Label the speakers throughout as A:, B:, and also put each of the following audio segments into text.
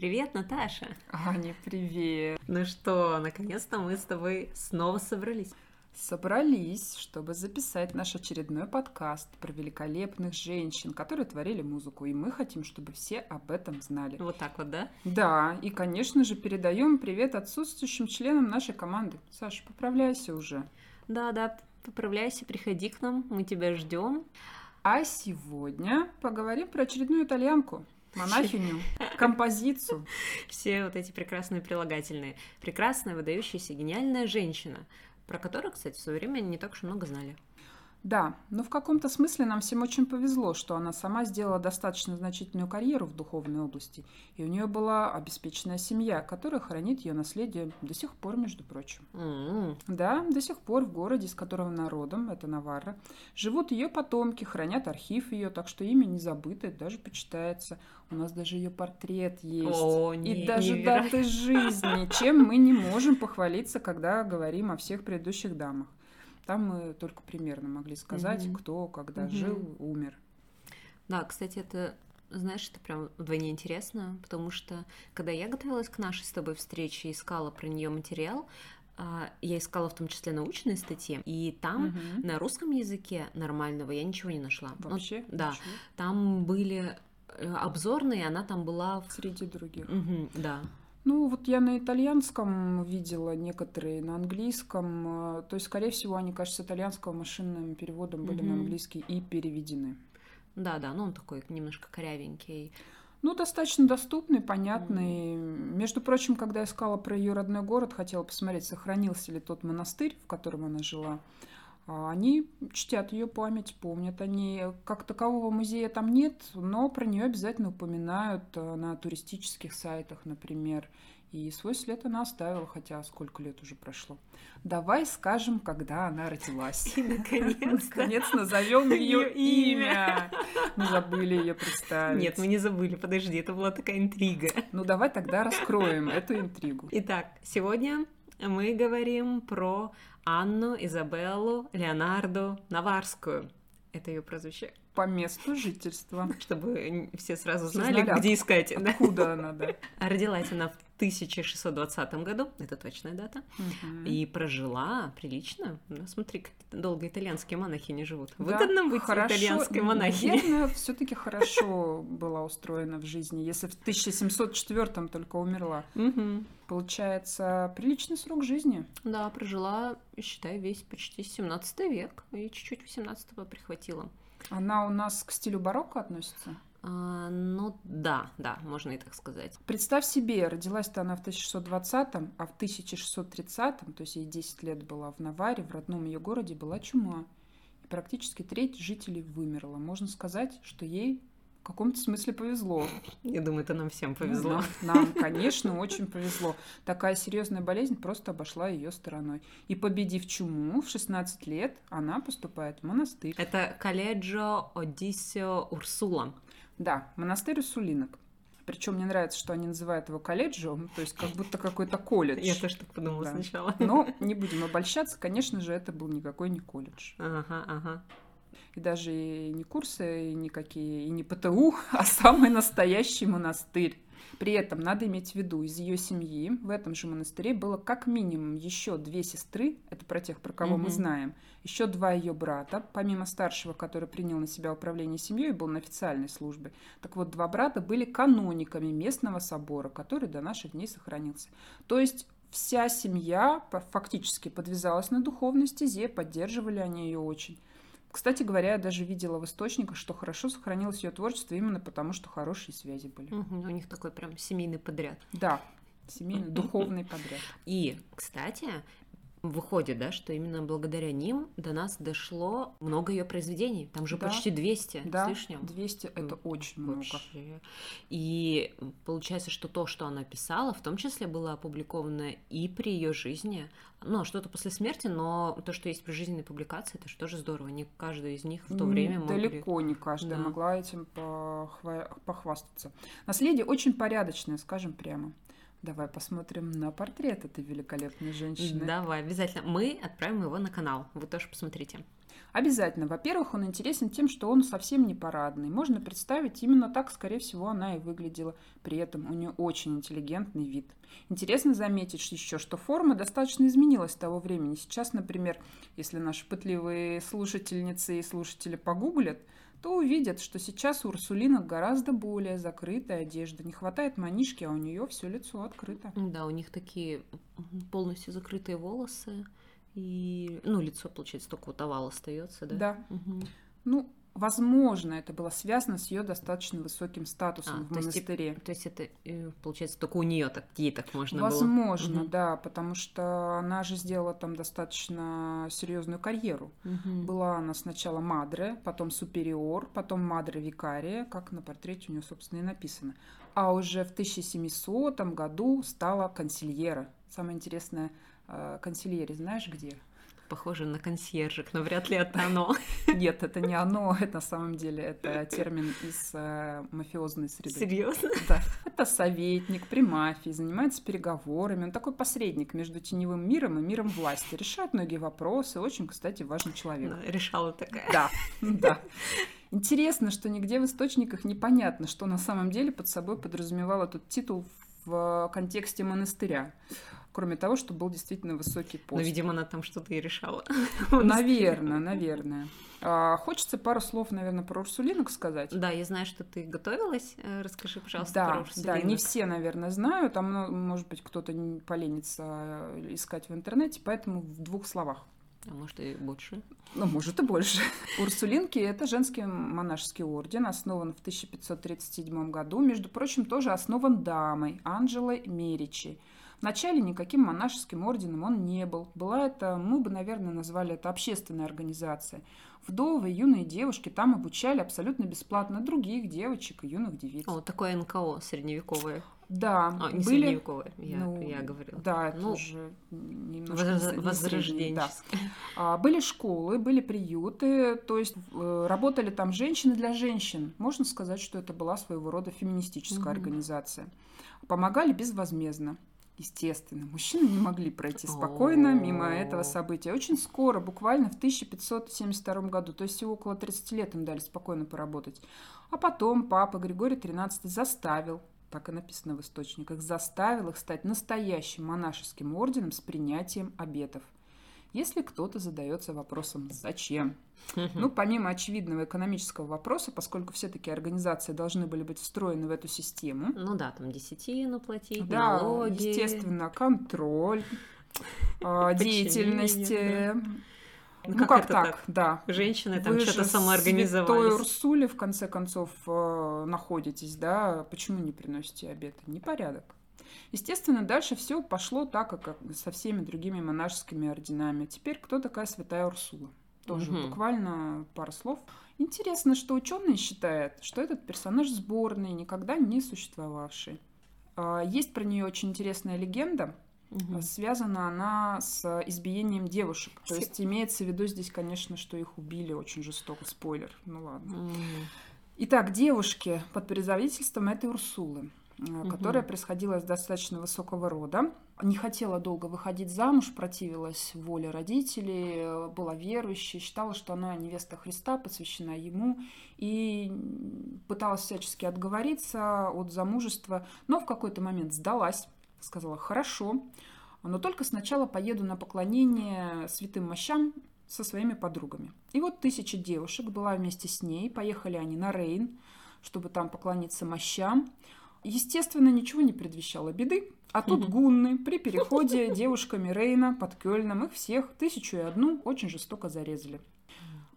A: Привет, Наташа.
B: Аня, привет.
A: Ну что, наконец-то мы с тобой снова собрались.
B: Собрались, чтобы записать наш очередной подкаст про великолепных женщин, которые творили музыку, и мы хотим, чтобы все об этом знали.
A: Вот так вот, да?
B: Да, и, конечно же, передаем привет отсутствующим членам нашей команды. Саша, поправляйся уже.
A: Да, да, поправляйся, приходи к нам, мы тебя ждем.
B: А сегодня поговорим про очередную итальянку монахиню, композицию.
A: Все вот эти прекрасные прилагательные. Прекрасная, выдающаяся, гениальная женщина, про которую, кстати, в свое время не так уж много знали.
B: Да, но в каком-то смысле нам всем очень повезло, что она сама сделала достаточно значительную карьеру в духовной области, и у нее была обеспеченная семья, которая хранит ее наследие до сих пор, между прочим.
A: Mm-hmm.
B: Да, до сих пор в городе, из которого народом, это Наварра, живут ее потомки, хранят архив ее, так что имя не забыто, даже почитается. У нас даже ее портрет есть.
A: О,
B: и
A: не,
B: даже
A: невероятно.
B: даты жизни, чем мы не можем похвалиться, когда говорим о всех предыдущих дамах. Там мы только примерно могли сказать,
A: Мгм.
B: кто, когда
A: Мгм.
B: жил, умер.
A: Да, кстати, это, знаешь, это прям вдвойне интересно, потому что, когда я готовилась к нашей с тобой встрече и искала про нее материал, а, я искала в том числе научные статьи, и там
B: Мгм.
A: на русском языке нормального я ничего не нашла. Ну,
B: Вообще?
A: да.
B: ничего.
A: там были э, обзорные, она там была в...
B: Среди других.
A: Мгм, да.
B: Ну, вот я на итальянском видела некоторые, на английском. э, То есть, скорее всего, они, кажется, итальянского машинным переводом были на
A: Мгм.
B: английский и переведены.
A: Да, да, ну он такой немножко корявенький.
B: Ну, достаточно доступный, понятный. Между прочим, когда я искала про ее родной город, хотела посмотреть, сохранился ли тот монастырь, в котором она жила. Они чтят ее память, помнят они. Как такового музея там нет, но про нее обязательно упоминают э, на туристических сайтах, например. И свой след она оставила, хотя сколько лет уже прошло. Давай скажем, когда она родилась.
A: И наконец-то.
B: Наконец назовем ее
A: имя.
B: Мы забыли ее представить.
A: Нет, мы не забыли, подожди, это была такая интрига.
B: Ну давай тогда раскроем эту интригу.
A: Итак, сегодня мы говорим про Анну Изабеллу Леонарду Наварскую. Это ее прозвище,
B: По месту жительства.
A: чтобы все сразу знали, где искать. да.
B: Откуда она, да?
A: Родилась она в 1620 году, это точная дата,
B: Мгм.
A: и прожила прилично. Ну, смотри, как долго итальянские монахи не живут.
B: Да,
A: Выгодно быть
B: хорошо,
A: итальянской монахиней.
B: Наверное, все-таки хорошо была устроена в жизни, если в 1704 только умерла. Получается, приличный срок жизни.
A: Да, прожила, считай, весь почти 17 век, и чуть-чуть 18 прихватила.
B: Она у нас к стилю барокко относится.
A: А, ну да, да, можно и так сказать.
B: Представь себе, родилась-то она в 1620-м, а в 1630-м, то есть ей 10 лет была в Наваре, в родном ее городе, была чума. И практически треть жителей вымерла. Можно сказать, что ей в каком-то смысле повезло.
A: Я думаю, это нам всем повезло.
B: Нам, нам, конечно, очень повезло. Такая серьезная болезнь просто обошла ее стороной. И победив чуму в 16 лет, она поступает в монастырь.
A: Это колледжо Одиссио Урсула.
B: Да, монастырь Усулинок. Причем мне нравится, что они называют его колледжиум, то есть как будто какой-то колледж.
A: Я тоже так подумала
B: Да.
A: сначала.
B: Но не будем обольщаться, конечно же, это был никакой не колледж.
A: Ага, ага.
B: И даже и не курсы, и никакие, и не ПТУ, а самый настоящий монастырь. При этом надо иметь в виду, из ее семьи в этом же монастыре было как минимум еще две сестры, это про тех, про кого мы
A: Мгм.
B: знаем, еще два ее брата, помимо старшего, который принял на себя управление семьей и был на официальной службе. Так вот, два брата были канониками местного собора, который до наших дней сохранился. То есть вся семья фактически подвязалась на духовной стезе, поддерживали они ее очень. Кстати говоря, я даже видела в источниках, что хорошо сохранилось ее творчество именно потому, что хорошие связи были.
A: Мгм, У них такой прям семейный подряд.
B: Да, семейный, духовный подряд.
A: И, кстати, выходит, да, что именно благодаря ним до нас дошло много ее произведений. Там же
B: Да.
A: почти 200
B: Да,
A: с лишним.
B: 200 это очень много.
A: Вообще. И получается, что то, что она писала, в том числе было опубликовано и при ее жизни, ну, а что-то после смерти, но то, что есть при жизненной публикации, это же тоже здорово. Не каждая из них в то время могли...
B: Далеко не каждая
A: Да.
B: могла этим похва- похвастаться. Наследие очень порядочное, скажем прямо. Давай посмотрим на портрет этой великолепной женщины.
A: Давай, обязательно. Мы отправим его на канал. Вы тоже посмотрите.
B: Обязательно. Во-первых, он интересен тем, что он совсем не парадный. Можно представить, именно так, скорее всего, она и выглядела. При этом у нее очень интеллигентный вид. Интересно заметить еще, что форма достаточно изменилась с того времени. Сейчас, например, если наши пытливые слушательницы и слушатели погуглят, то увидят, что сейчас у Урсулинок гораздо более закрытая одежда. Не хватает манишки, а у нее все лицо открыто.
A: Да, у них такие полностью закрытые волосы. И, ну, лицо, получается, только вот овал остается, да?
B: Да. Угу. Ну, Возможно, это было связано с ее достаточно высоким статусом а, в монастыре.
A: Есть, то есть это, э, получается, только у нее так, ей так можно
B: Возможно,
A: было.
B: да, потому что она же сделала там достаточно серьезную карьеру. Угу. Была она сначала мадре, потом супериор, потом мадре викария, как на портрете у нее, собственно, и написано. А уже в 1700 году стала консильера. Самое интересное, э, консильере знаешь где?
A: Похоже на консьержек, но вряд ли это оно.
B: Нет, это не оно, это на самом деле это термин из э, мафиозной среды.
A: Серьезно?
B: Да. Это советник при мафии, занимается переговорами. Он такой посредник между теневым миром и миром власти. Решает многие вопросы. Очень, кстати, важный человек.
A: Да, решала такая.
B: Да, да. Интересно, что нигде в источниках непонятно, что на самом деле под собой подразумевал этот титул в контексте монастыря кроме того, что был действительно высокий пост.
A: Но, видимо, она там что-то и решала.
B: Наверное, наверное. А, хочется пару слов, наверное, про Урсулинок сказать.
A: Да, я знаю, что ты готовилась. Э, расскажи, пожалуйста,
B: да,
A: про Урсулинок.
B: Да, не все, наверное, знают. Там, ну, может быть, кто-то не поленится э, искать в интернете, поэтому в двух словах.
A: А может и больше?
B: Ну, может и больше. Урсулинки – это женский монашеский орден, основан в 1537 году. Между прочим, тоже основан дамой Анджелой Меричи. Вначале никаким монашеским орденом он не был. Была это, мы бы, наверное, назвали это общественная организация. Вдовы, юные девушки там обучали абсолютно бесплатно других девочек и юных девиц.
A: О, такое НКО средневековое.
B: Да,
A: а, не были... средневековое, я, ну, я говорила.
B: Да, это ну, уже немножко
A: воз... возрожденческое. Да.
B: А, были школы, были приюты, то есть э, работали там женщины для женщин. Можно сказать, что это была своего рода феминистическая угу. организация. Помогали безвозмездно. Естественно, мужчины не могли пройти спокойно мимо этого события. Очень скоро, буквально в 1572 году, то есть всего около 30 лет им дали спокойно поработать. А потом папа Григорий XIII заставил, так и написано в источниках, заставил их стать настоящим монашеским орденом с принятием обетов – если кто-то задается вопросом «зачем?», ну, помимо очевидного экономического вопроса, поскольку все такие организации должны были быть встроены в эту систему.
A: Ну да, там десятину платить,
B: да,
A: налоги.
B: естественно, контроль, а, деятельности.
A: Ну, как, как так? так? Да. Женщины там что-то самоорганизовались. Вы
B: Урсуле, в конце концов, э, находитесь, да? Почему не приносите обеды? Непорядок. Естественно, дальше все пошло так, как со всеми другими монашескими орденами. Теперь кто такая святая Урсула? Тоже угу. буквально пару слов. Интересно, что ученые считают, что этот персонаж сборный, никогда не существовавший. А, есть про нее очень интересная легенда. Угу. Связана она с избиением девушек. То есть имеется в виду здесь, конечно, что их убили очень жестоко. Спойлер. Ну ладно. Угу. Итак, девушки под предводительством этой Урсулы угу. которая происходила из достаточно высокого рода. Не хотела долго выходить замуж, противилась воле родителей, была верующей, считала, что она невеста Христа, посвящена ему, и пыталась всячески отговориться от замужества, но в какой-то момент сдалась, сказала «хорошо», но только сначала поеду на поклонение святым мощам со своими подругами. И вот тысяча девушек была вместе с ней, поехали они на Рейн, чтобы там поклониться мощам. Естественно, ничего не предвещало беды, а тут гунны при переходе девушками Рейна под Кёльном их всех, тысячу и одну, очень жестоко зарезали.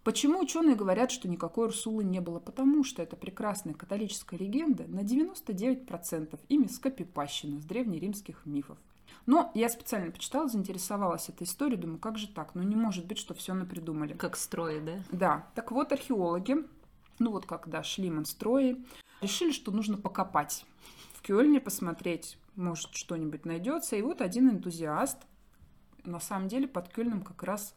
B: Почему ученые говорят, что никакой Урсулы не было? Потому что это прекрасная католическая легенда на 99% ими скопипащена с древнеримских мифов. Но я специально почитала, заинтересовалась этой историей, думаю, как же так? Ну не может быть, что все напридумали.
A: Как строи, да?
B: Да. Так вот, археологи, ну вот когда шли монстрои, решили, что нужно покопать Кёльне, посмотреть, может, что-нибудь найдется. И вот один энтузиаст, на самом деле под Кёльном как раз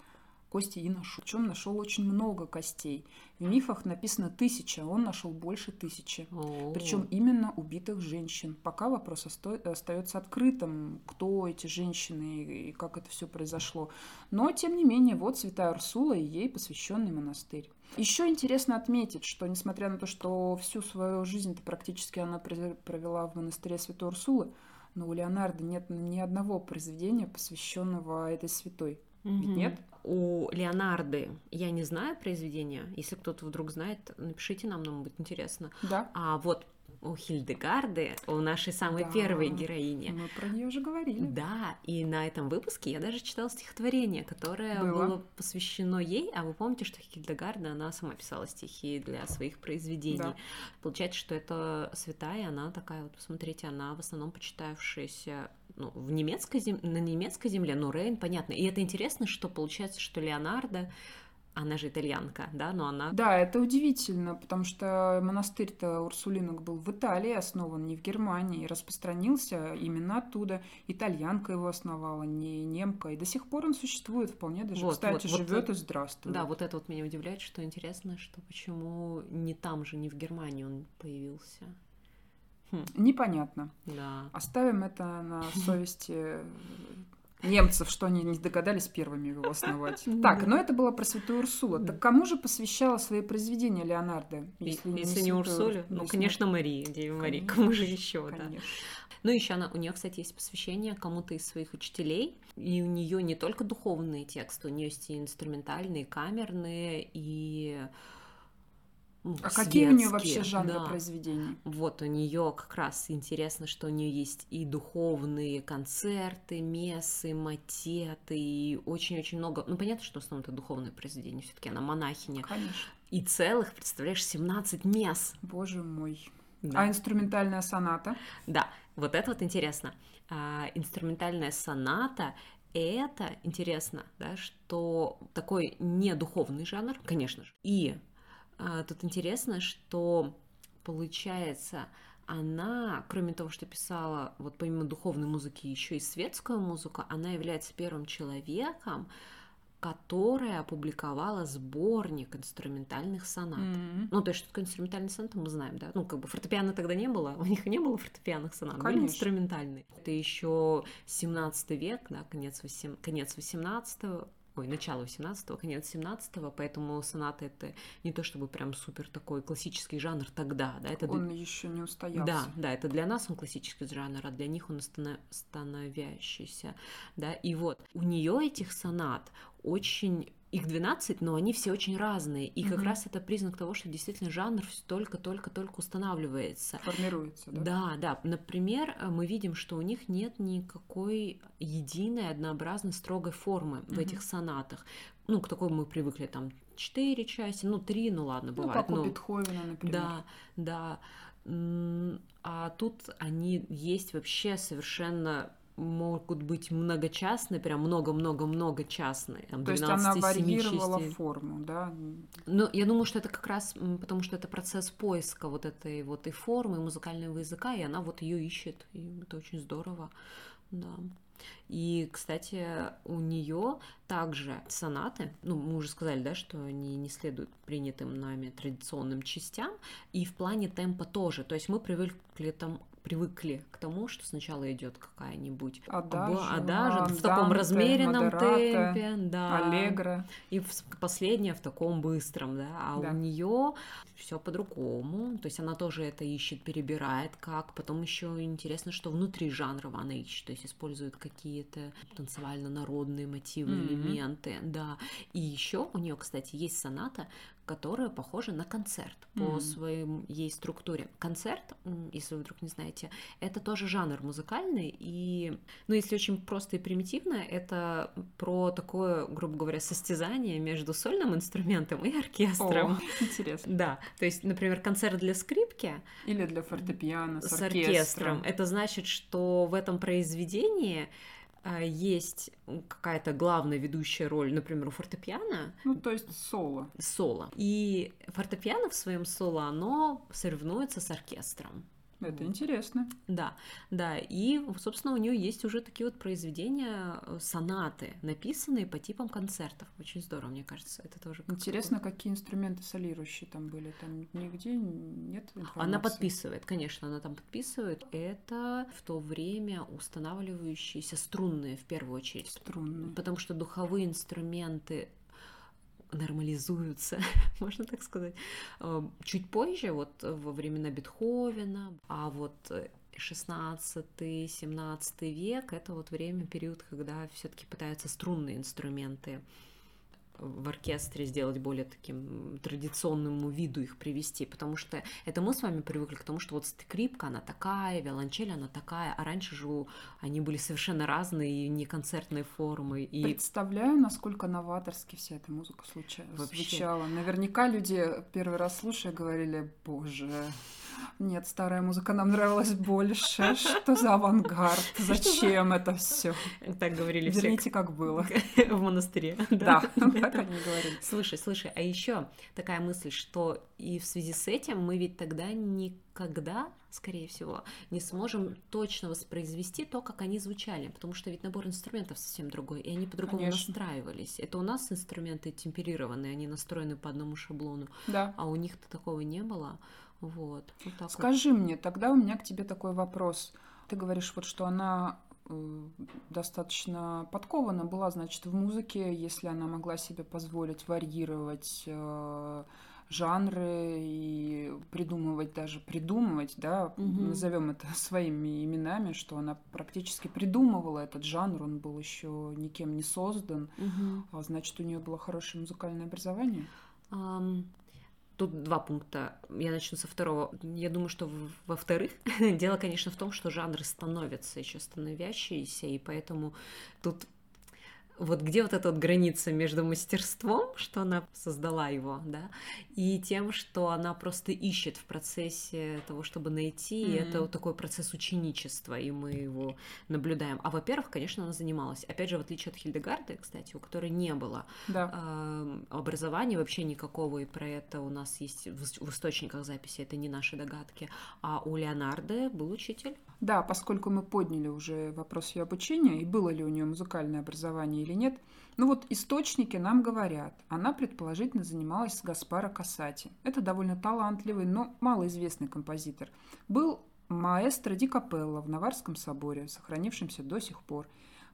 B: кости и ношу. Причем нашел очень много костей. В мифах написано тысяча, а он нашел больше тысячи. Причем именно убитых женщин. Пока вопрос остается открытым, кто эти женщины и как это все произошло. Но, тем не менее, вот Святая Урсула и ей посвященный монастырь. Еще интересно отметить, что несмотря на то, что всю свою жизнь-то практически она провела в монастыре Святой Урсулы, но у Леонардо нет ни одного произведения, посвященного этой святой. Ведь нет?
A: У Леонарды я не знаю произведения. Если кто-то вдруг знает, напишите нам, нам будет интересно.
B: Да.
A: А вот у Хильдегарды, у нашей самой да, первой героини.
B: Мы про нее уже говорили.
A: Да, и на этом выпуске я даже читала стихотворение, которое было, было посвящено ей. А вы помните, что Хильдегарда, она сама писала стихи для своих произведений. Да. Получается, что это святая, она такая, вот посмотрите, она в основном почитавшаяся ну, в немецкой зем... на немецкой земле, ну, Рейн, понятно. И это интересно, что получается, что Леонардо она же итальянка, да, но она...
B: Да, это удивительно, потому что монастырь-то Урсулинок был в Италии, основан не в Германии, распространился именно оттуда. Итальянка его основала, не немка, и до сих пор он существует вполне даже, вот, кстати, вот, живет вот, и здравствует.
A: Да, вот это вот меня удивляет, что интересно, что почему не там же, не в Германии он появился.
B: Хм. Непонятно.
A: Да.
B: Оставим это на совести немцев, что они не догадались первыми его основать. Так, но это было про святую Урсулу. Так кому же посвящала свои произведения Леонардо,
A: если, не, если не Урсуле? Ну, конечно, Марии, Деве Марии. Кому же еще, да? Ну, еще она, у нее, кстати, есть посвящение кому-то из своих учителей, и у нее не только духовные тексты, у нее есть и инструментальные, и камерные, и
B: ну, а какие у нее вообще жанры да. произведений?
A: Вот у нее как раз интересно, что у нее есть и духовные концерты, мессы, матеты, и очень-очень много. Ну, понятно, что в основном это духовные произведения, все-таки она монахиня.
B: Конечно.
A: И целых, представляешь, 17 мес.
B: Боже мой. Да. А инструментальная соната?
A: Да, вот это вот интересно. А, инструментальная соната это интересно, да, что такой не духовный жанр, конечно же, и тут интересно, что получается, она, кроме того, что писала, вот помимо духовной музыки, еще и светскую музыку, она является первым человеком, которая опубликовала сборник инструментальных сонат. Mm-hmm. Ну, то есть, что такое инструментальный сонат, мы знаем, да? Ну, как бы фортепиано тогда не было, у них не было фортепианных сонат, Конечно. были инструментальные. Это еще 17 век, да, конец, 8, конец 18 ой, начало 18-го, конец 17-го, поэтому соната это не то чтобы прям супер такой классический жанр тогда, да, это
B: он для... еще не устоялся.
A: Да, да, это для нас он классический жанр, а для них он станов... становящийся, да, и вот у нее этих сонат очень их 12, но они все очень разные. И как раз это признак того, что действительно жанр только-только-только устанавливается.
B: Формируется, да?
A: Да, да. Например, мы видим, что у них нет никакой единой, однообразной, строгой формы в этих сонатах. Ну, к такой мы привыкли, там, четыре части, ну, три, ну, ладно, ну, бывает.
B: Ну, как у Бетховена, например.
A: Да, да. А тут они есть вообще совершенно могут быть многочастные, прям много-много-много частные.
B: Там, То есть она варьировала форму, да?
A: Ну, я думаю, что это как раз потому, что это процесс поиска вот этой вот и формы, и музыкального языка, и она вот ее ищет, и это очень здорово, да. И, кстати, у нее также сонаты, ну, мы уже сказали, да, что они не следуют принятым нами традиционным частям, и в плане темпа тоже. То есть мы привыкли там привыкли к тому, что сначала идет какая-нибудь
B: адажа,
A: адажа в таком размеренном модерата, темпе, да,
B: аллегро,
A: и последняя в таком быстром, да, а да. у нее все по-другому, то есть она тоже это ищет, перебирает, как, потом еще интересно, что внутри жанров она ищет, то есть использует какие-то танцевально-народные мотивы, mm-hmm. элементы, да, и еще у нее, кстати, есть соната, которая похожа на концерт mm-hmm. по своей структуре. Концерт, если вы вдруг не знаете, это тоже жанр музыкальный, и, ну, если очень просто и примитивно, это про такое, грубо говоря, состязание между сольным инструментом и оркестром. О,
B: интересно.
A: Да, то есть, например, концерт для скрипки
B: или для фортепиано с,
A: с оркестром. оркестром. Это значит, что в этом произведении есть какая-то главная ведущая роль, например, у фортепиано.
B: Ну, то есть соло.
A: Соло. И фортепиано в своем соло, оно соревнуется с оркестром.
B: Это вот. интересно.
A: Да, да. И, собственно, у нее есть уже такие вот произведения, э, сонаты, написанные по типам концертов. Очень здорово, мне кажется. Это тоже
B: Интересно, какие инструменты солирующие там были. Там нигде нет информации.
A: Она подписывает, конечно, она там подписывает. Это в то время устанавливающиеся струнные в первую очередь.
B: Струнные.
A: Потому что духовые инструменты нормализуются, можно так сказать, э, чуть позже, вот во времена Бетховена, а вот 16-17 век это вот время, период, когда все-таки пытаются струнные инструменты в оркестре сделать более таким традиционному виду их привести, потому что это мы с вами привыкли к тому, что вот скрипка, она такая, виолончель, она такая, а раньше же они были совершенно разные, и не концертной формы. И...
B: Представляю, насколько новаторски вся эта музыка случалась, Вообще. звучала. Наверняка люди первый раз слушая говорили, боже, нет, старая музыка нам нравилась больше. Что за авангард? Зачем это все?
A: Так говорили
B: все. Верните, как было.
A: В монастыре.
B: Да, так они говорили.
A: Слушай, слушай, а еще такая мысль, что и в связи с этим мы ведь тогда никогда, скорее всего, не сможем точно воспроизвести то, как они звучали, потому что ведь набор инструментов совсем другой, и они по-другому Конечно. настраивались. Это у нас инструменты темперированные, они настроены по одному шаблону,
B: да.
A: а у них-то такого не было. Вот. вот
B: Скажи вот. мне, тогда у меня к тебе такой вопрос. Ты говоришь, вот что она достаточно подкована была, значит, в музыке, если она могла себе позволить варьировать э, жанры и придумывать даже придумывать, да, угу. назовем это своими именами, что она практически придумывала этот жанр, он был еще никем не создан, угу. значит, у нее было хорошее музыкальное образование.
A: Um, Тут два пункта. Я начну со второго. Я думаю, что во-вторых, дело, конечно, в том, что жанры становятся еще становящиеся, и поэтому тут вот где вот эта вот граница между мастерством, что она создала его, да, и тем, что она просто ищет в процессе того, чтобы найти, mm-hmm. и это вот такой процесс ученичества, и мы его наблюдаем. А во-первых, конечно, она занималась, опять же, в отличие от Хильдегарды, кстати, у которой не было
B: да. э,
A: образования вообще никакого, и про это у нас есть в, в источниках записи, это не наши догадки, а у Леонардо был учитель.
B: Да, поскольку мы подняли уже вопрос ее обучения, и было ли у нее музыкальное образование или нет, ну вот источники нам говорят, она предположительно занималась с Гаспаро Кассати. Это довольно талантливый, но малоизвестный композитор. Был маэстро Ди Капелло в Наварском соборе, сохранившемся до сих пор.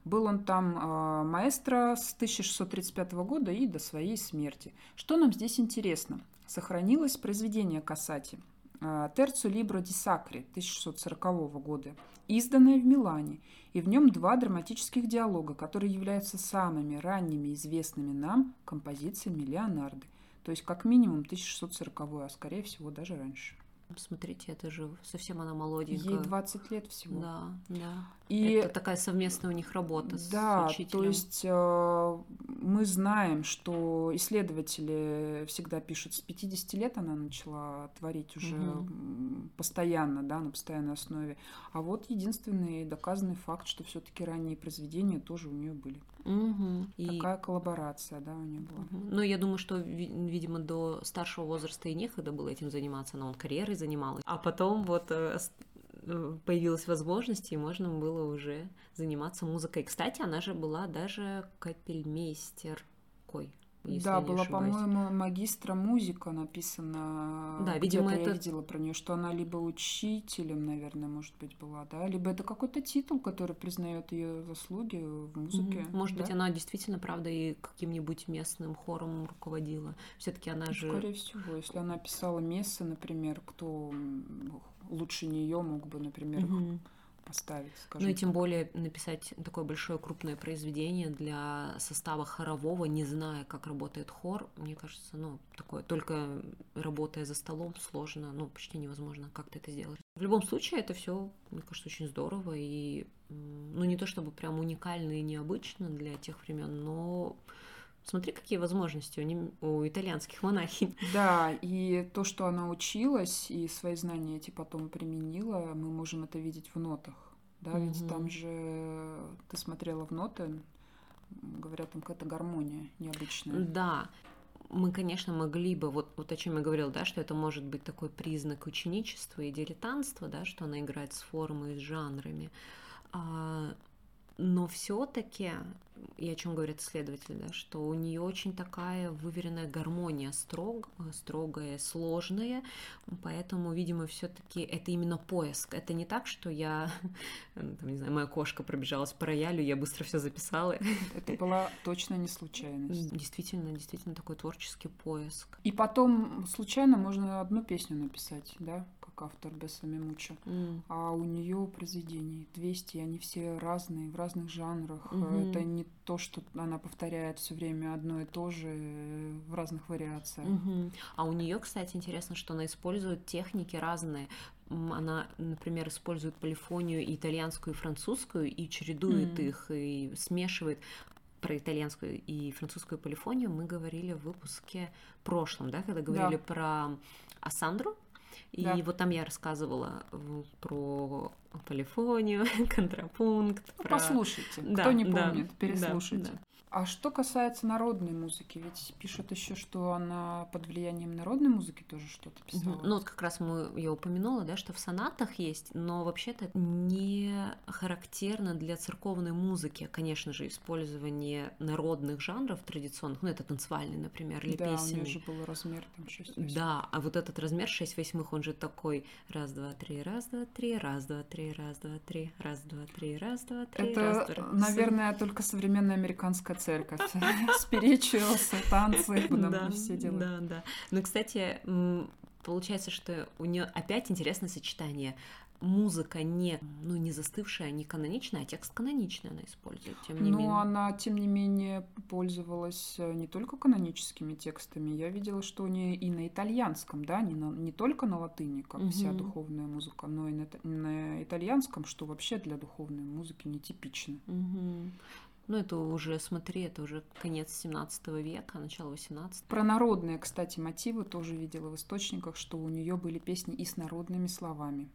B: Был он там э, маэстро с 1635 года и до своей смерти. Что нам здесь интересно? Сохранилось произведение Кассати «Терцу Либро ди Сакри» 1640 года, изданное в Милане, и в нем два драматических диалога, которые являются самыми ранними известными нам композициями Леонарды. То есть как минимум 1640, а скорее всего даже раньше.
A: Смотрите, это же совсем она молоденькая.
B: Ей 20 лет всего.
A: Да, да. И это такая совместная у них работа
B: да,
A: с учителем.
B: то есть э, мы знаем, что исследователи всегда пишут, с 50 лет она начала творить уже угу. постоянно, да, на постоянной основе. А вот единственный доказанный факт, что все-таки ранние произведения тоже у нее были.
A: Угу.
B: Такая и... коллаборация, да, у нее была.
A: Угу. Ну, я думаю, что, видимо, до старшего возраста и некогда было этим заниматься, но он карьерой занималась. А потом вот э, появилась возможность, и можно было уже заниматься музыкой. Кстати, она же была даже капельмейстеркой
B: если да, была, по-моему, магистра музыка написана.
A: Да, видимо,
B: это... я видела про нее, что она либо учителем, наверное, может быть, была, да, либо это какой-то титул, который признает ее заслуги в музыке.
A: Mm-hmm. Может
B: да?
A: быть, она действительно, правда, и каким-нибудь местным хором руководила. Все-таки она же.
B: Скорее всего, если она писала мессы, например, кто лучше нее мог бы, например, mm-hmm поставить.
A: Ну и тем более написать такое большое крупное произведение для состава хорового, не зная, как работает хор, мне кажется, ну, такое, только работая за столом сложно, ну, почти невозможно как-то это сделать. В любом случае, это все, мне кажется, очень здорово и, ну, не то чтобы прям уникально и необычно для тех времен, но Смотри, какие возможности у, нем, у итальянских монахинь.
B: Да, и то, что она училась и свои знания эти потом применила, мы можем это видеть в нотах. Да, угу. ведь там же ты смотрела в ноты, говорят, там какая-то гармония необычная.
A: Да. мы, конечно, могли бы, вот, вот о чем я говорила, да, что это может быть такой признак ученичества и дилетантства, да, что она играет с формой, с жанрами. А, но все-таки, и о чем говорят исследователи, да, что у нее очень такая выверенная гармония, строг, строгая, сложная, поэтому, видимо, все-таки это именно поиск. Это не так, что я, там, не знаю, моя кошка пробежалась по роялю, я быстро все записала.
B: Это была точно не случайность.
A: Действительно, действительно такой творческий поиск.
B: И потом случайно можно одну песню написать, да, автор Бесса Мемуча. Mm. А у нее произведений 200, и они все разные, в разных жанрах. Mm-hmm. Это не то, что она повторяет все время одно и то же э, в разных вариациях.
A: Mm-hmm. А у нее, кстати, интересно, что она использует техники разные. Она, например, использует полифонию и итальянскую, и французскую, и чередует mm. их, и смешивает про итальянскую и французскую полифонию мы говорили в выпуске прошлом, да, когда говорили да. про Асандру, и да. вот там я рассказывала про полифонию, контрапункт.
B: Ну, про... Послушайте, да, кто не помнит, да, переслушайте. Да, да. А что касается народной музыки, ведь пишут еще, что она под влиянием народной музыки тоже что-то писала.
A: Ну вот как раз мы я упомянула, да, что в сонатах есть, но вообще-то не характерно для церковной музыки, конечно же, использование народных жанров традиционных, ну это танцевальный, например, или
B: да,
A: песенный.
B: у нее же был размер там 6
A: восьмых. Да, а вот этот размер 6 восьмых, он же такой раз, два, три, раз, два, три, раз, два, три, раз, два, три, раз, два, три, раз, два, три,
B: Это,
A: раз, два,
B: наверное, только современная американская церковь. Спиричуэлсы, танцы,
A: да, все дела. Да, да. Ну, кстати, получается, что у нее опять интересное сочетание музыка не, ну, не застывшая, не каноничная, а текст каноничный она использует, тем не
B: Но
A: менее.
B: Но она, тем не менее, пользовалась э, не только каноническими текстами. Я видела, что у нее и на итальянском, да, не, на, не только на латыни, как угу. вся духовная музыка, но и на, на итальянском, что вообще для духовной музыки нетипично.
A: Угу. Ну, это уже, смотри, это уже конец 17 века, начало 18
B: Про народные, кстати, мотивы тоже видела в источниках, что у нее были песни и с народными словами.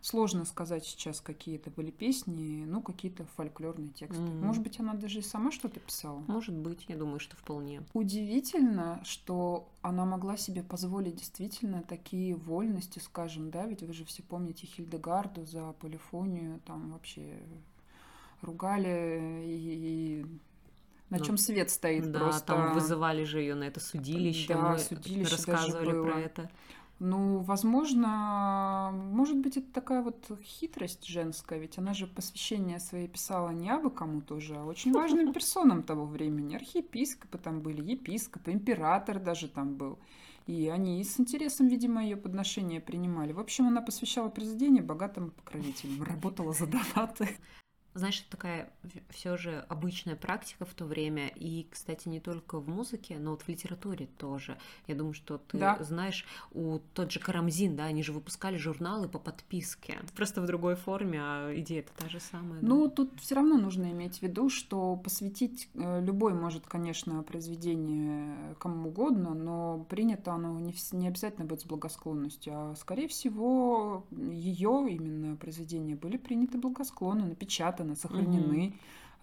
B: Сложно сказать сейчас, какие это были песни, ну, какие-то фольклорные тексты. Mm-hmm. Может быть, она даже и сама что-то писала?
A: Может быть, я думаю, что вполне.
B: Удивительно, что она могла себе позволить действительно такие вольности, скажем, да, ведь вы же все помните Хильдегарду за полифонию, там вообще ругали и, и на ну, чем свет стоит
A: да,
B: просто.
A: там вызывали же ее на это судилище, да, мы судилище рассказывали про это.
B: Ну, возможно, может быть, это такая вот хитрость женская, ведь она же посвящение своей писала не абы кому тоже, а очень важным персонам того времени. Архиепископы там были, епископы, император даже там был. И они с интересом, видимо, ее подношения принимали. В общем, она посвящала произведение богатым покровителям, работала за донаты
A: знаешь, это такая все же обычная практика в то время. И, кстати, не только в музыке, но вот в литературе тоже. Я думаю, что ты да. знаешь, у тот же Карамзин, да, они же выпускали журналы по подписке. Просто в другой форме, а идея-то та же самая.
B: Да? Ну, тут все равно нужно иметь в виду, что посвятить э, любой может, конечно, произведение кому угодно, но принято оно не, не обязательно быть с благосклонностью, а скорее всего ее именно произведения были приняты благосклонно, напечатаны записаны, сохранены. Угу.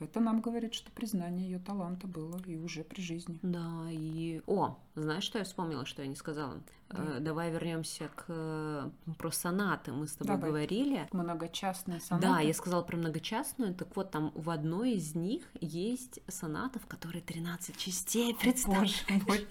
B: Это нам говорит, что признание ее таланта было и уже при жизни.
A: Да, и... О, знаешь, что я вспомнила, что я не сказала? Да. Э, давай вернемся к про сонаты. Мы с тобой Давай. говорили.
B: Многочастные сонаты.
A: Да, я сказала про многочастную. Так вот, там в одной из них есть соната, в которой 13 частей. Представь. Боже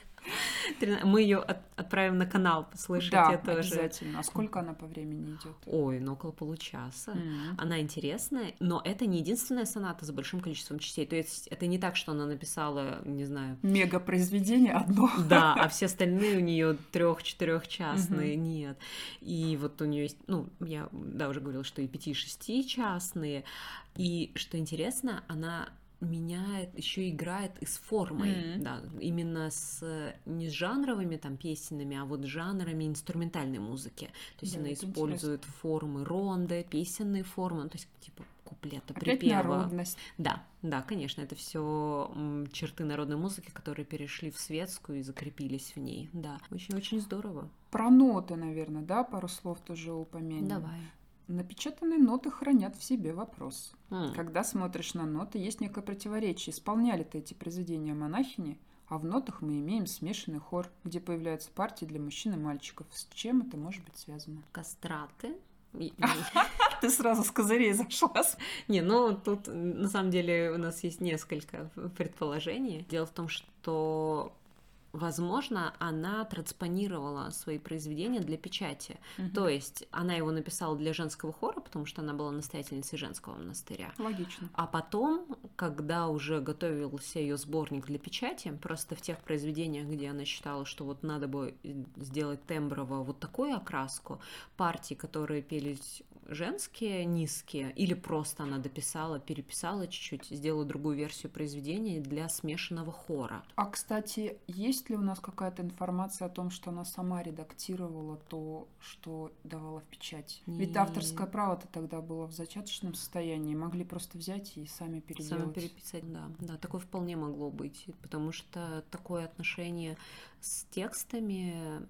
A: мы ее от, отправим на канал послушать.
B: Да, это обязательно. А сколько она по времени идет?
A: Ой, ну около получаса. Mm-hmm. Она интересная, но это не единственная соната с большим количеством частей. То есть это не так, что она написала, не знаю...
B: Мега произведение одно.
A: Да, а все остальные у нее трех-четырехчастные. Mm-hmm. Нет. И вот у нее есть, ну, я да, уже говорила, что и пяти-шести частные. И что интересно, она меняет, еще играет и с формой, mm-hmm. да, именно с не с жанровыми там песенами, а вот жанрами инструментальной музыки. То есть да, она использует интересно. формы ронды, песенные формы, ну, то есть типа куплета,
B: Опять припева. народность.
A: Да, да, конечно, это все черты народной музыки, которые перешли в светскую и закрепились в ней. Да, очень-очень здорово.
B: Про ноты, наверное, да, пару слов тоже упомянем.
A: Давай.
B: Напечатанные ноты хранят в себе вопрос. Mm. Когда смотришь на ноты, есть некое противоречие. Исполняли-то эти произведения монахини, а в нотах мы имеем смешанный хор, где появляются партии для мужчин и мальчиков. С чем это может быть связано?
A: Кастраты.
B: Ты сразу с козырей зашла.
A: Не, ну тут на самом деле у нас есть несколько предположений. Дело в том, что возможно, она транспонировала свои произведения для печати. Угу. То есть она его написала для женского хора, потому что она была настоятельницей женского монастыря.
B: Логично.
A: А потом, когда уже готовился ее сборник для печати, просто в тех произведениях, где она считала, что вот надо бы сделать темброво вот такую окраску, партии, которые пелись женские, низкие, или просто она дописала, переписала чуть-чуть, сделала другую версию произведения для смешанного хора.
B: А, кстати, есть ли у нас какая-то информация о том, что она сама редактировала то, что давала в печать? Не... Ведь авторское право-то тогда было в зачаточном состоянии, могли просто взять и сами переделать.
A: Сами переписать, да. Да, такое вполне могло быть, потому что такое отношение с текстами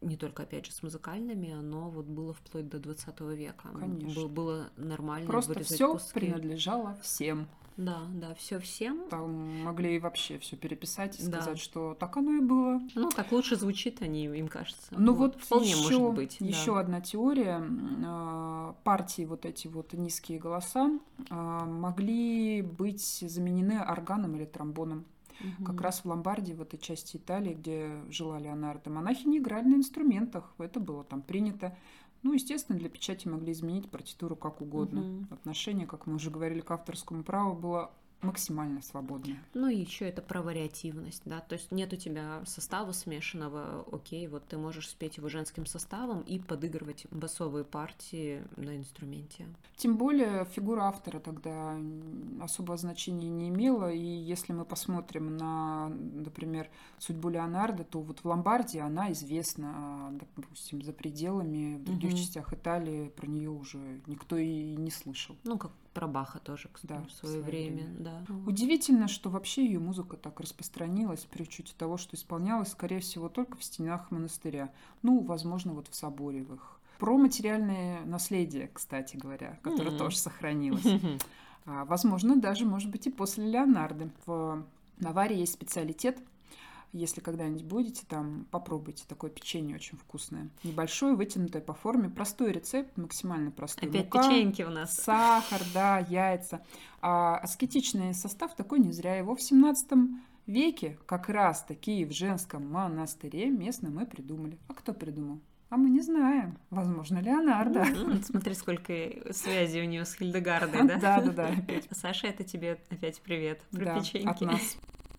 A: не только, опять же, с музыкальными, оно вот было вплоть до 20 века.
B: Конечно.
A: Было, было нормально
B: Просто все принадлежало всем.
A: Да, да, все всем.
B: Там могли и вообще все переписать и сказать, да. что так оно и было.
A: Ну, так лучше звучит, они, им кажется.
B: Ну вот, вот вполне еще, может быть. Еще да. одна теория. А, партии вот эти вот низкие голоса а, могли быть заменены органом или тромбоном. Угу. Как раз в Ломбардии, в этой части Италии, где жила Леонардо, монахи не играли на инструментах. Это было там принято. Ну, естественно, для печати могли изменить партитуру как угодно. Угу. Отношение, как мы уже говорили, к авторскому праву было максимально свободная.
A: Ну и еще это про вариативность, да, то есть нет у тебя состава смешанного, окей, вот ты можешь спеть его женским составом и подыгрывать басовые партии на инструменте.
B: Тем более фигура автора тогда особого значения не имела, и если мы посмотрим на, например, судьбу Леонардо, то вот в Ломбардии она известна, допустим, за пределами, в других угу. частях Италии про нее уже никто и не слышал.
A: Ну, как про Баха тоже, кстати, да, в свое, время. время. Да.
B: Удивительно, что вообще ее музыка так распространилась при учете того, что исполнялась, скорее всего, только в стенах монастыря. Ну, возможно, вот в соборе в их. Про материальное наследие, кстати говоря, которое mm-hmm. тоже сохранилось. А, возможно, даже, может быть, и после Леонардо. В Наварии есть специалитет если когда-нибудь будете там, попробуйте. Такое печенье очень вкусное. Небольшое, вытянутое по форме. Простой рецепт, максимально простой.
A: Опять Мука, печеньки у нас.
B: Сахар, да, яйца. А аскетичный состав такой не зря. Его в 17 веке как раз такие в женском монастыре местном мы придумали. А кто придумал? А мы не знаем. Возможно, Леонардо.
A: Ну, смотри, сколько связей у нее с Хильдегардой, да?
B: Да, да, да.
A: Саша, это тебе опять привет про
B: да,
A: печеньки.
B: от нас.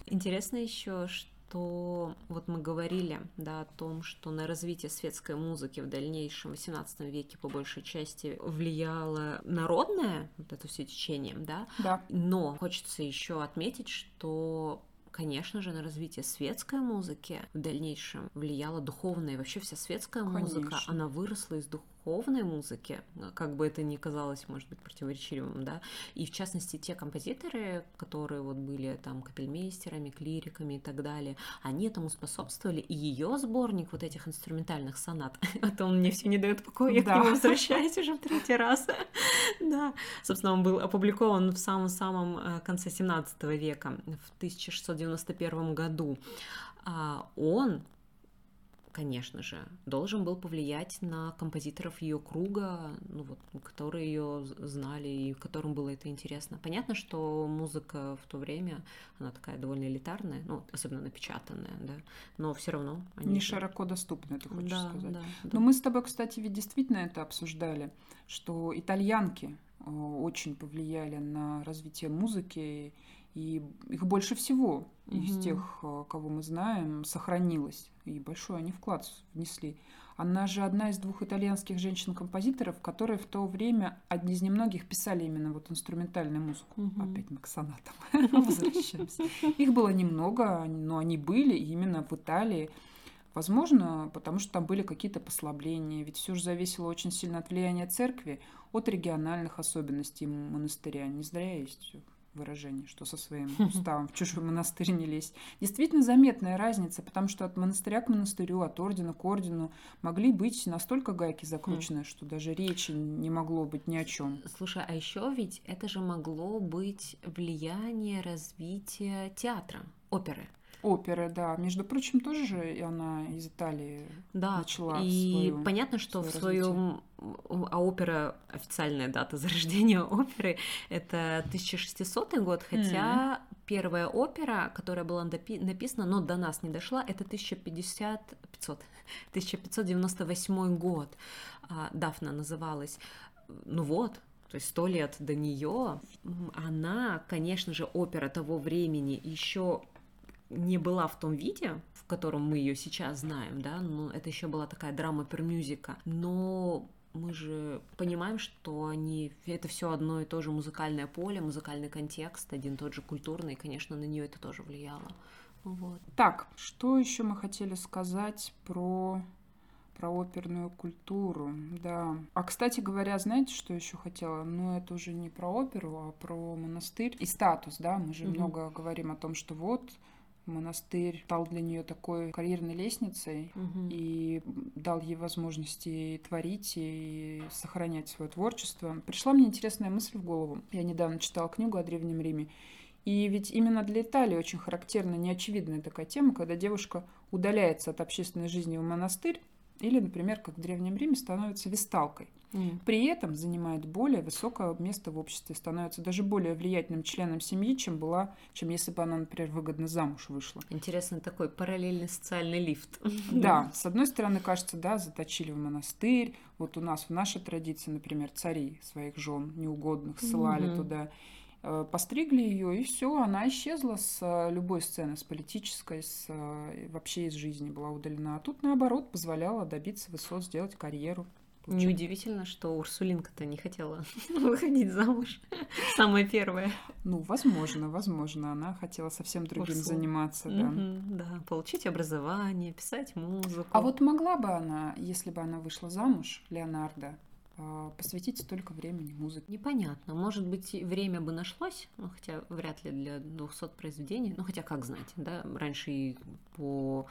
A: Интересно еще, что что вот мы говорили да, о том, что на развитие светской музыки в дальнейшем в XVIII веке по большей части влияло народное вот это все течение, да?
B: Да.
A: Но хочется еще отметить, что конечно же, на развитие светской музыки в дальнейшем влияла духовная. И вообще вся светская конечно. музыка, она выросла из дух духовной музыки, как бы это ни казалось, может быть, противоречивым, да, и в частности те композиторы, которые вот были там капельмейстерами, клириками и так далее, они этому способствовали, и ее сборник вот этих инструментальных сонат, а то он мне все не дает покоя, я да. к нему возвращаюсь уже в третий раз, да, собственно, он был опубликован в самом-самом э, конце 17 века, в 1691 году, а он конечно же, должен был повлиять на композиторов ее круга, ну вот, которые ее знали и которым было это интересно. Понятно, что музыка в то время, она такая довольно элитарная, ну, особенно напечатанная, да, но все равно.
B: Они Не широко доступная, ты хочешь
A: да,
B: сказать.
A: Да,
B: да. Но мы с тобой, кстати, ведь действительно это обсуждали, что итальянки э, очень повлияли на развитие музыки и их больше всего угу. из тех, э, кого мы знаем, сохранилось. И большой они вклад внесли. Она же одна из двух итальянских женщин-композиторов, которые в то время одни из немногих писали именно вот инструментальную музыку. Угу. Опять мы к сонатам возвращаемся. Их было немного, но они были именно в Италии. Возможно, потому что там были какие-то послабления, ведь все же зависело очень сильно от влияния церкви, от региональных особенностей монастыря. Не зря есть выражение, что со своим уставом в чужой монастырь не лезть. Действительно заметная разница, потому что от монастыря к монастырю, от ордена к ордену могли быть настолько гайки закручены, что даже речи не могло быть ни о чем.
A: Слушай, а еще ведь это же могло быть влияние развития театра, оперы.
B: Оперы, да. Между прочим, тоже же она из Италии
A: да.
B: начала
A: И
B: свою,
A: понятно, что
B: свое
A: в своем... А опера, официальная дата зарождения оперы, это 1600 год, хотя mm. первая опера, которая была написана, но до нас не дошла, это 1550... 500, 1598 год. А, Дафна называлась. Ну вот, то есть сто лет до нее, она, конечно же, опера того времени еще не была в том виде, в котором мы ее сейчас знаем, да, но это еще была такая драма пермюзика, но мы же понимаем, что они это все одно и то же музыкальное поле, музыкальный контекст, один тот же культурный, и, конечно, на нее это тоже влияло. Вот.
B: Так, что еще мы хотели сказать про про оперную культуру, да. А, кстати говоря, знаете, что еще хотела? Ну, это уже не про оперу, а про монастырь и статус, да. Мы же mm-hmm. много говорим о том, что вот монастырь стал для нее такой карьерной лестницей угу. и дал ей возможности творить и сохранять свое творчество. Пришла мне интересная мысль в голову. Я недавно читала книгу о Древнем Риме. И ведь именно для Италии очень характерна неочевидная такая тема, когда девушка удаляется от общественной жизни в монастырь, или, например, как в Древнем Риме, становится весталкой. Mm. При этом занимает более высокое место в обществе, становится даже более влиятельным членом семьи, чем была, чем если бы она, например, выгодно замуж вышла.
A: Интересно, такой параллельный социальный лифт.
B: Да, с одной стороны, кажется, да, заточили в монастырь. Вот у нас в нашей традиции, например, цари своих жен неугодных ссылали mm-hmm. туда постригли ее, и все, она исчезла с э, любой сцены, с политической, с, э, вообще из жизни была удалена. А тут, наоборот, позволяла добиться высот, сделать карьеру.
A: Неудивительно, что Урсулинка-то не хотела выходить замуж. Самая первая.
B: Ну, возможно, возможно. Она хотела совсем другим Урсул. заниматься, да.
A: Угу, да, получить образование, писать музыку.
B: А вот могла бы она, если бы она вышла замуж, Леонардо, посвятить столько времени музыке?
A: Непонятно. Может быть, время бы нашлось, ну, хотя вряд ли для 200 произведений. Ну, хотя, как знать, да, раньше и по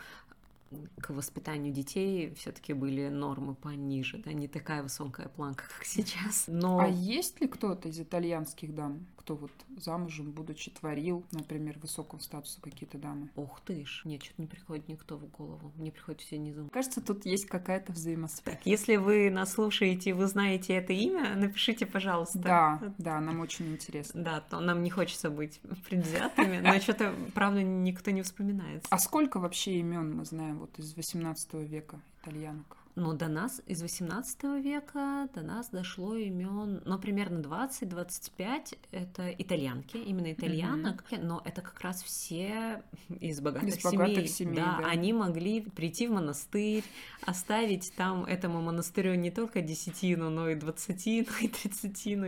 A: к воспитанию детей все-таки были нормы пониже, да, не такая высокая планка, как сейчас.
B: Но... А есть ли кто-то из итальянских дам, кто вот замужем, будучи творил, например, высокого статуса какие-то дамы?
A: Ох ты ж, нет, что-то не приходит никто в голову, мне приходит все низом.
B: Кажется, тут есть какая-то взаимосвязь. Так,
A: если вы нас слушаете, вы знаете это имя, напишите, пожалуйста.
B: Да, да, нам очень интересно.
A: Да, то нам не хочется быть предвзятыми, но что-то, правда, никто не вспоминает.
B: А сколько вообще имен мы знаем вот из 18 века итальянок?
A: Но до нас из 18 века до нас дошло имен, ну, примерно 20-25 это итальянки, именно итальянок, mm-hmm. но это как раз все из богатых, из семей. богатых семей. Да, да, они могли прийти в монастырь, оставить там этому монастырю не только десятину, но и двадцатину, и тридцатину.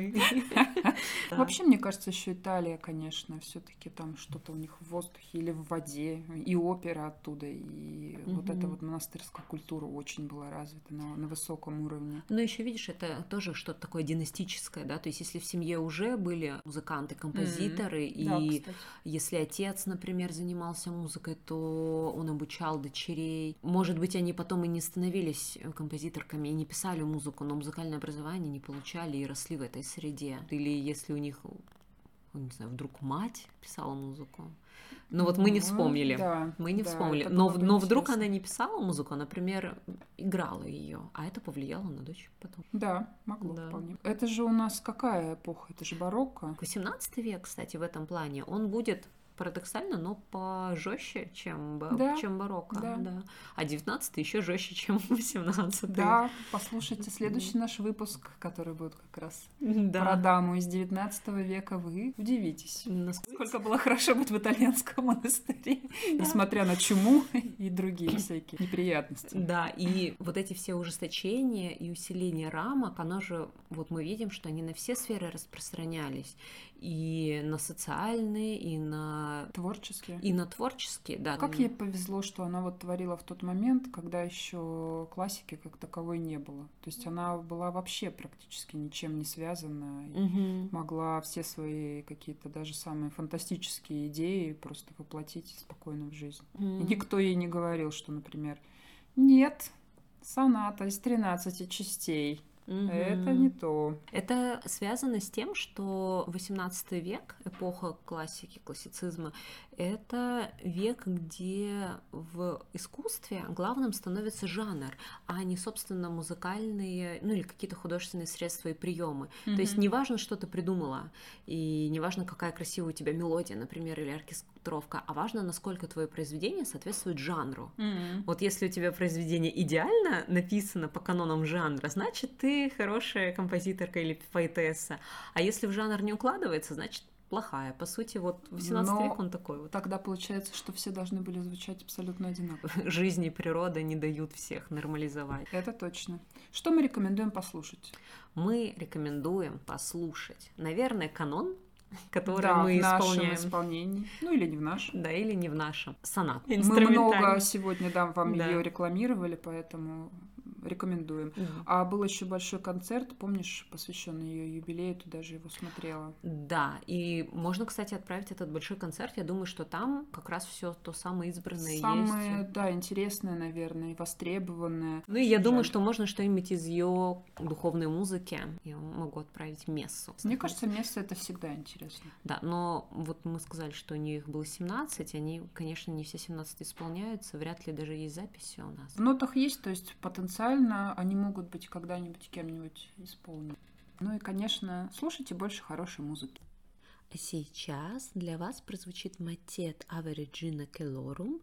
B: Вообще, мне кажется, еще Италия, конечно, все-таки там что-то у них в воздухе или в воде, и опера оттуда, и вот эта вот монастырская культура очень была развито на, на высоком уровне.
A: Но еще видишь, это тоже что-то такое династическое, да, то есть если в семье уже были музыканты, композиторы, mm-hmm. и да, если отец, например, занимался музыкой, то он обучал дочерей. Может быть, они потом и не становились композиторками и не писали музыку, но музыкальное образование не получали и росли в этой среде. Или если у них не знаю, вдруг мать писала музыку. Ну вот мы не вспомнили. Да, мы не да, вспомнили. Но, но вдруг она не писала музыку, а, например, играла ее, а это повлияло на дочь потом.
B: Да, могло да. вполне. Это же у нас какая эпоха? Это же барокко.
A: 18 век, кстати, в этом плане. Он будет парадоксально, но пожестче, чем, да, чем барокко. Да. Да. А 19 еще жестче, чем 18
B: Да, послушайте следующий наш выпуск, который будет как раз да. про даму из 19 века. Вы удивитесь, насколько было хорошо быть в итальянском монастыре, да. несмотря на чуму и другие всякие неприятности.
A: Да, и вот эти все ужесточения и усиление рамок, оно же, вот мы видим, что они на все сферы распространялись и на социальные, и на
B: творческие.
A: И на творческие, да.
B: Как ей повезло, что она вот творила в тот момент, когда еще классики как таковой не было. То есть она была вообще практически ничем не связана, угу. могла все свои какие-то даже самые фантастические идеи просто воплотить спокойно в жизнь. Угу. И никто ей не говорил, что, например, нет, соната из 13 частей Угу. Это не то.
A: Это связано с тем, что 18 век, эпоха классики, классицизма, это век, где в искусстве главным становится жанр, а не, собственно, музыкальные, ну или какие-то художественные средства и приемы. Mm-hmm. То есть неважно, что ты придумала, и неважно, какая красивая у тебя мелодия, например, или оркестровка, а важно, насколько твое произведение соответствует жанру. Mm-hmm. Вот если у тебя произведение идеально написано по канонам жанра, значит, ты хорошая композиторка или поэтесса. А если в жанр не укладывается, значит, плохая. По сути, вот 18 Но век он такой вот.
B: Тогда получается, что все должны были звучать абсолютно одинаково.
A: Жизнь и природа не дают всех нормализовать.
B: Это точно. Что мы рекомендуем послушать?
A: Мы рекомендуем послушать, наверное, канон который да, мы в нашем исполняем.
B: исполнении. Ну или не в нашем.
A: Да, или не в нашем. Сонат.
B: Мы много сегодня да, вам да. ее рекламировали, поэтому рекомендуем. Mm-hmm. А был еще большой концерт, помнишь, посвященный ее юбилею, ты даже его смотрела.
A: Да, и можно, кстати, отправить этот большой концерт. Я думаю, что там как раз все то самое избранное
B: самое, есть. да, интересное, наверное, и востребованное.
A: Ну и я жаль. думаю, что можно что-нибудь из ее духовной музыки. Я могу отправить мессу.
B: Мне кажется, месса это всегда интересно.
A: Да, но вот мы сказали, что у нее их было 17, они, конечно, не все 17 исполняются, вряд ли даже есть записи у нас.
B: В нотах есть, то есть потенциал потенциально они могут быть когда-нибудь кем-нибудь исполнены. Ну и, конечно, слушайте больше хорошей музыки.
A: Сейчас для вас прозвучит матет Ave Regina Celorum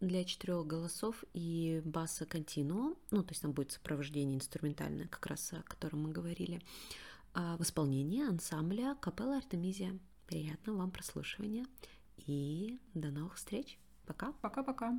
A: для четырех голосов и баса континуо, ну, то есть там будет сопровождение инструментальное, как раз о котором мы говорили, а в исполнении ансамбля Капелла Артемизия. Приятного вам прослушивания и до новых встреч. Пока.
B: Пока-пока.